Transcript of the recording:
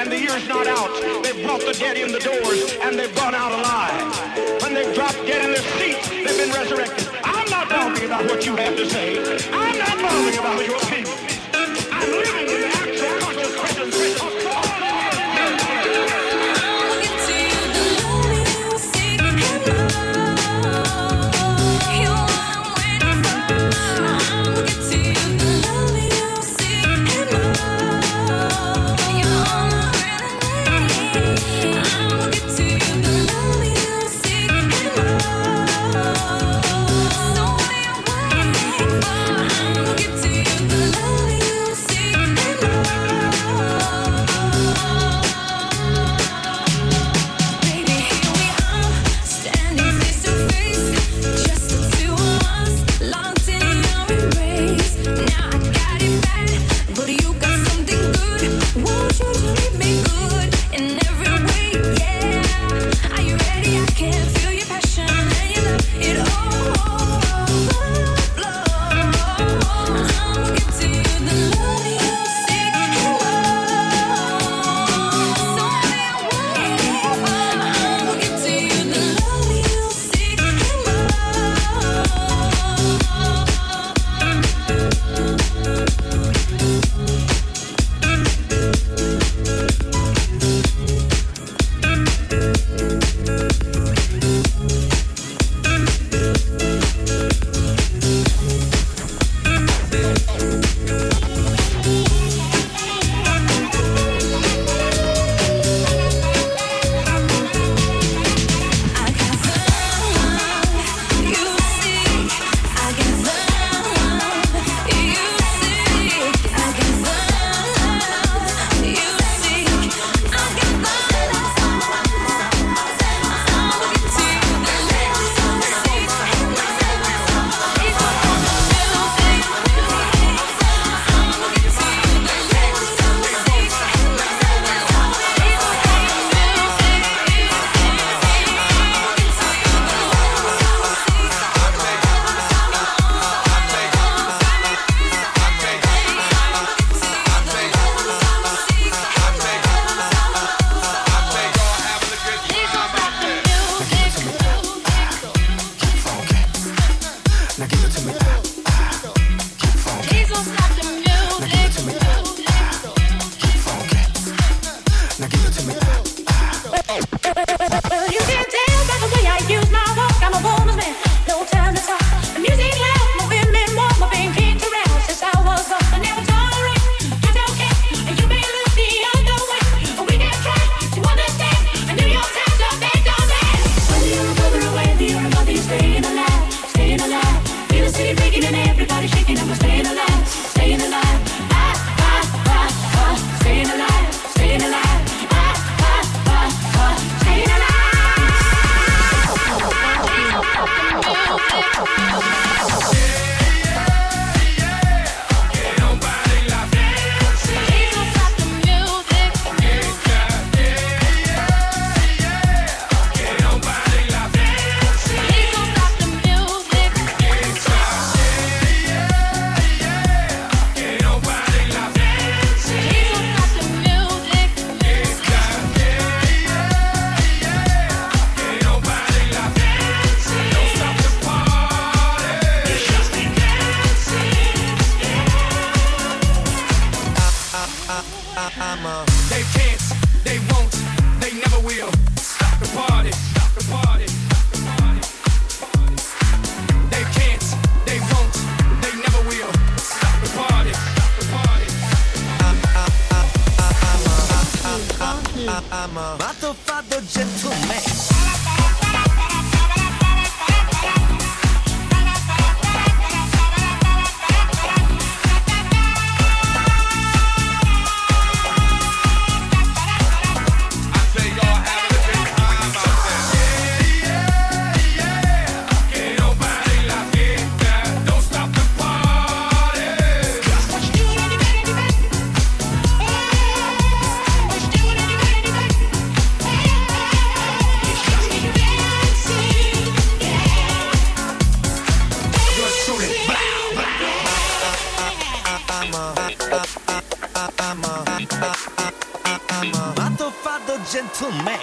and the year's not out. They've brought the dead in the doors, and they've gone out alive. When they've dropped dead in their seats, they've been resurrected. I'm not talking about what you have to say. I'm not talking about your opinion. father, father, gentleman.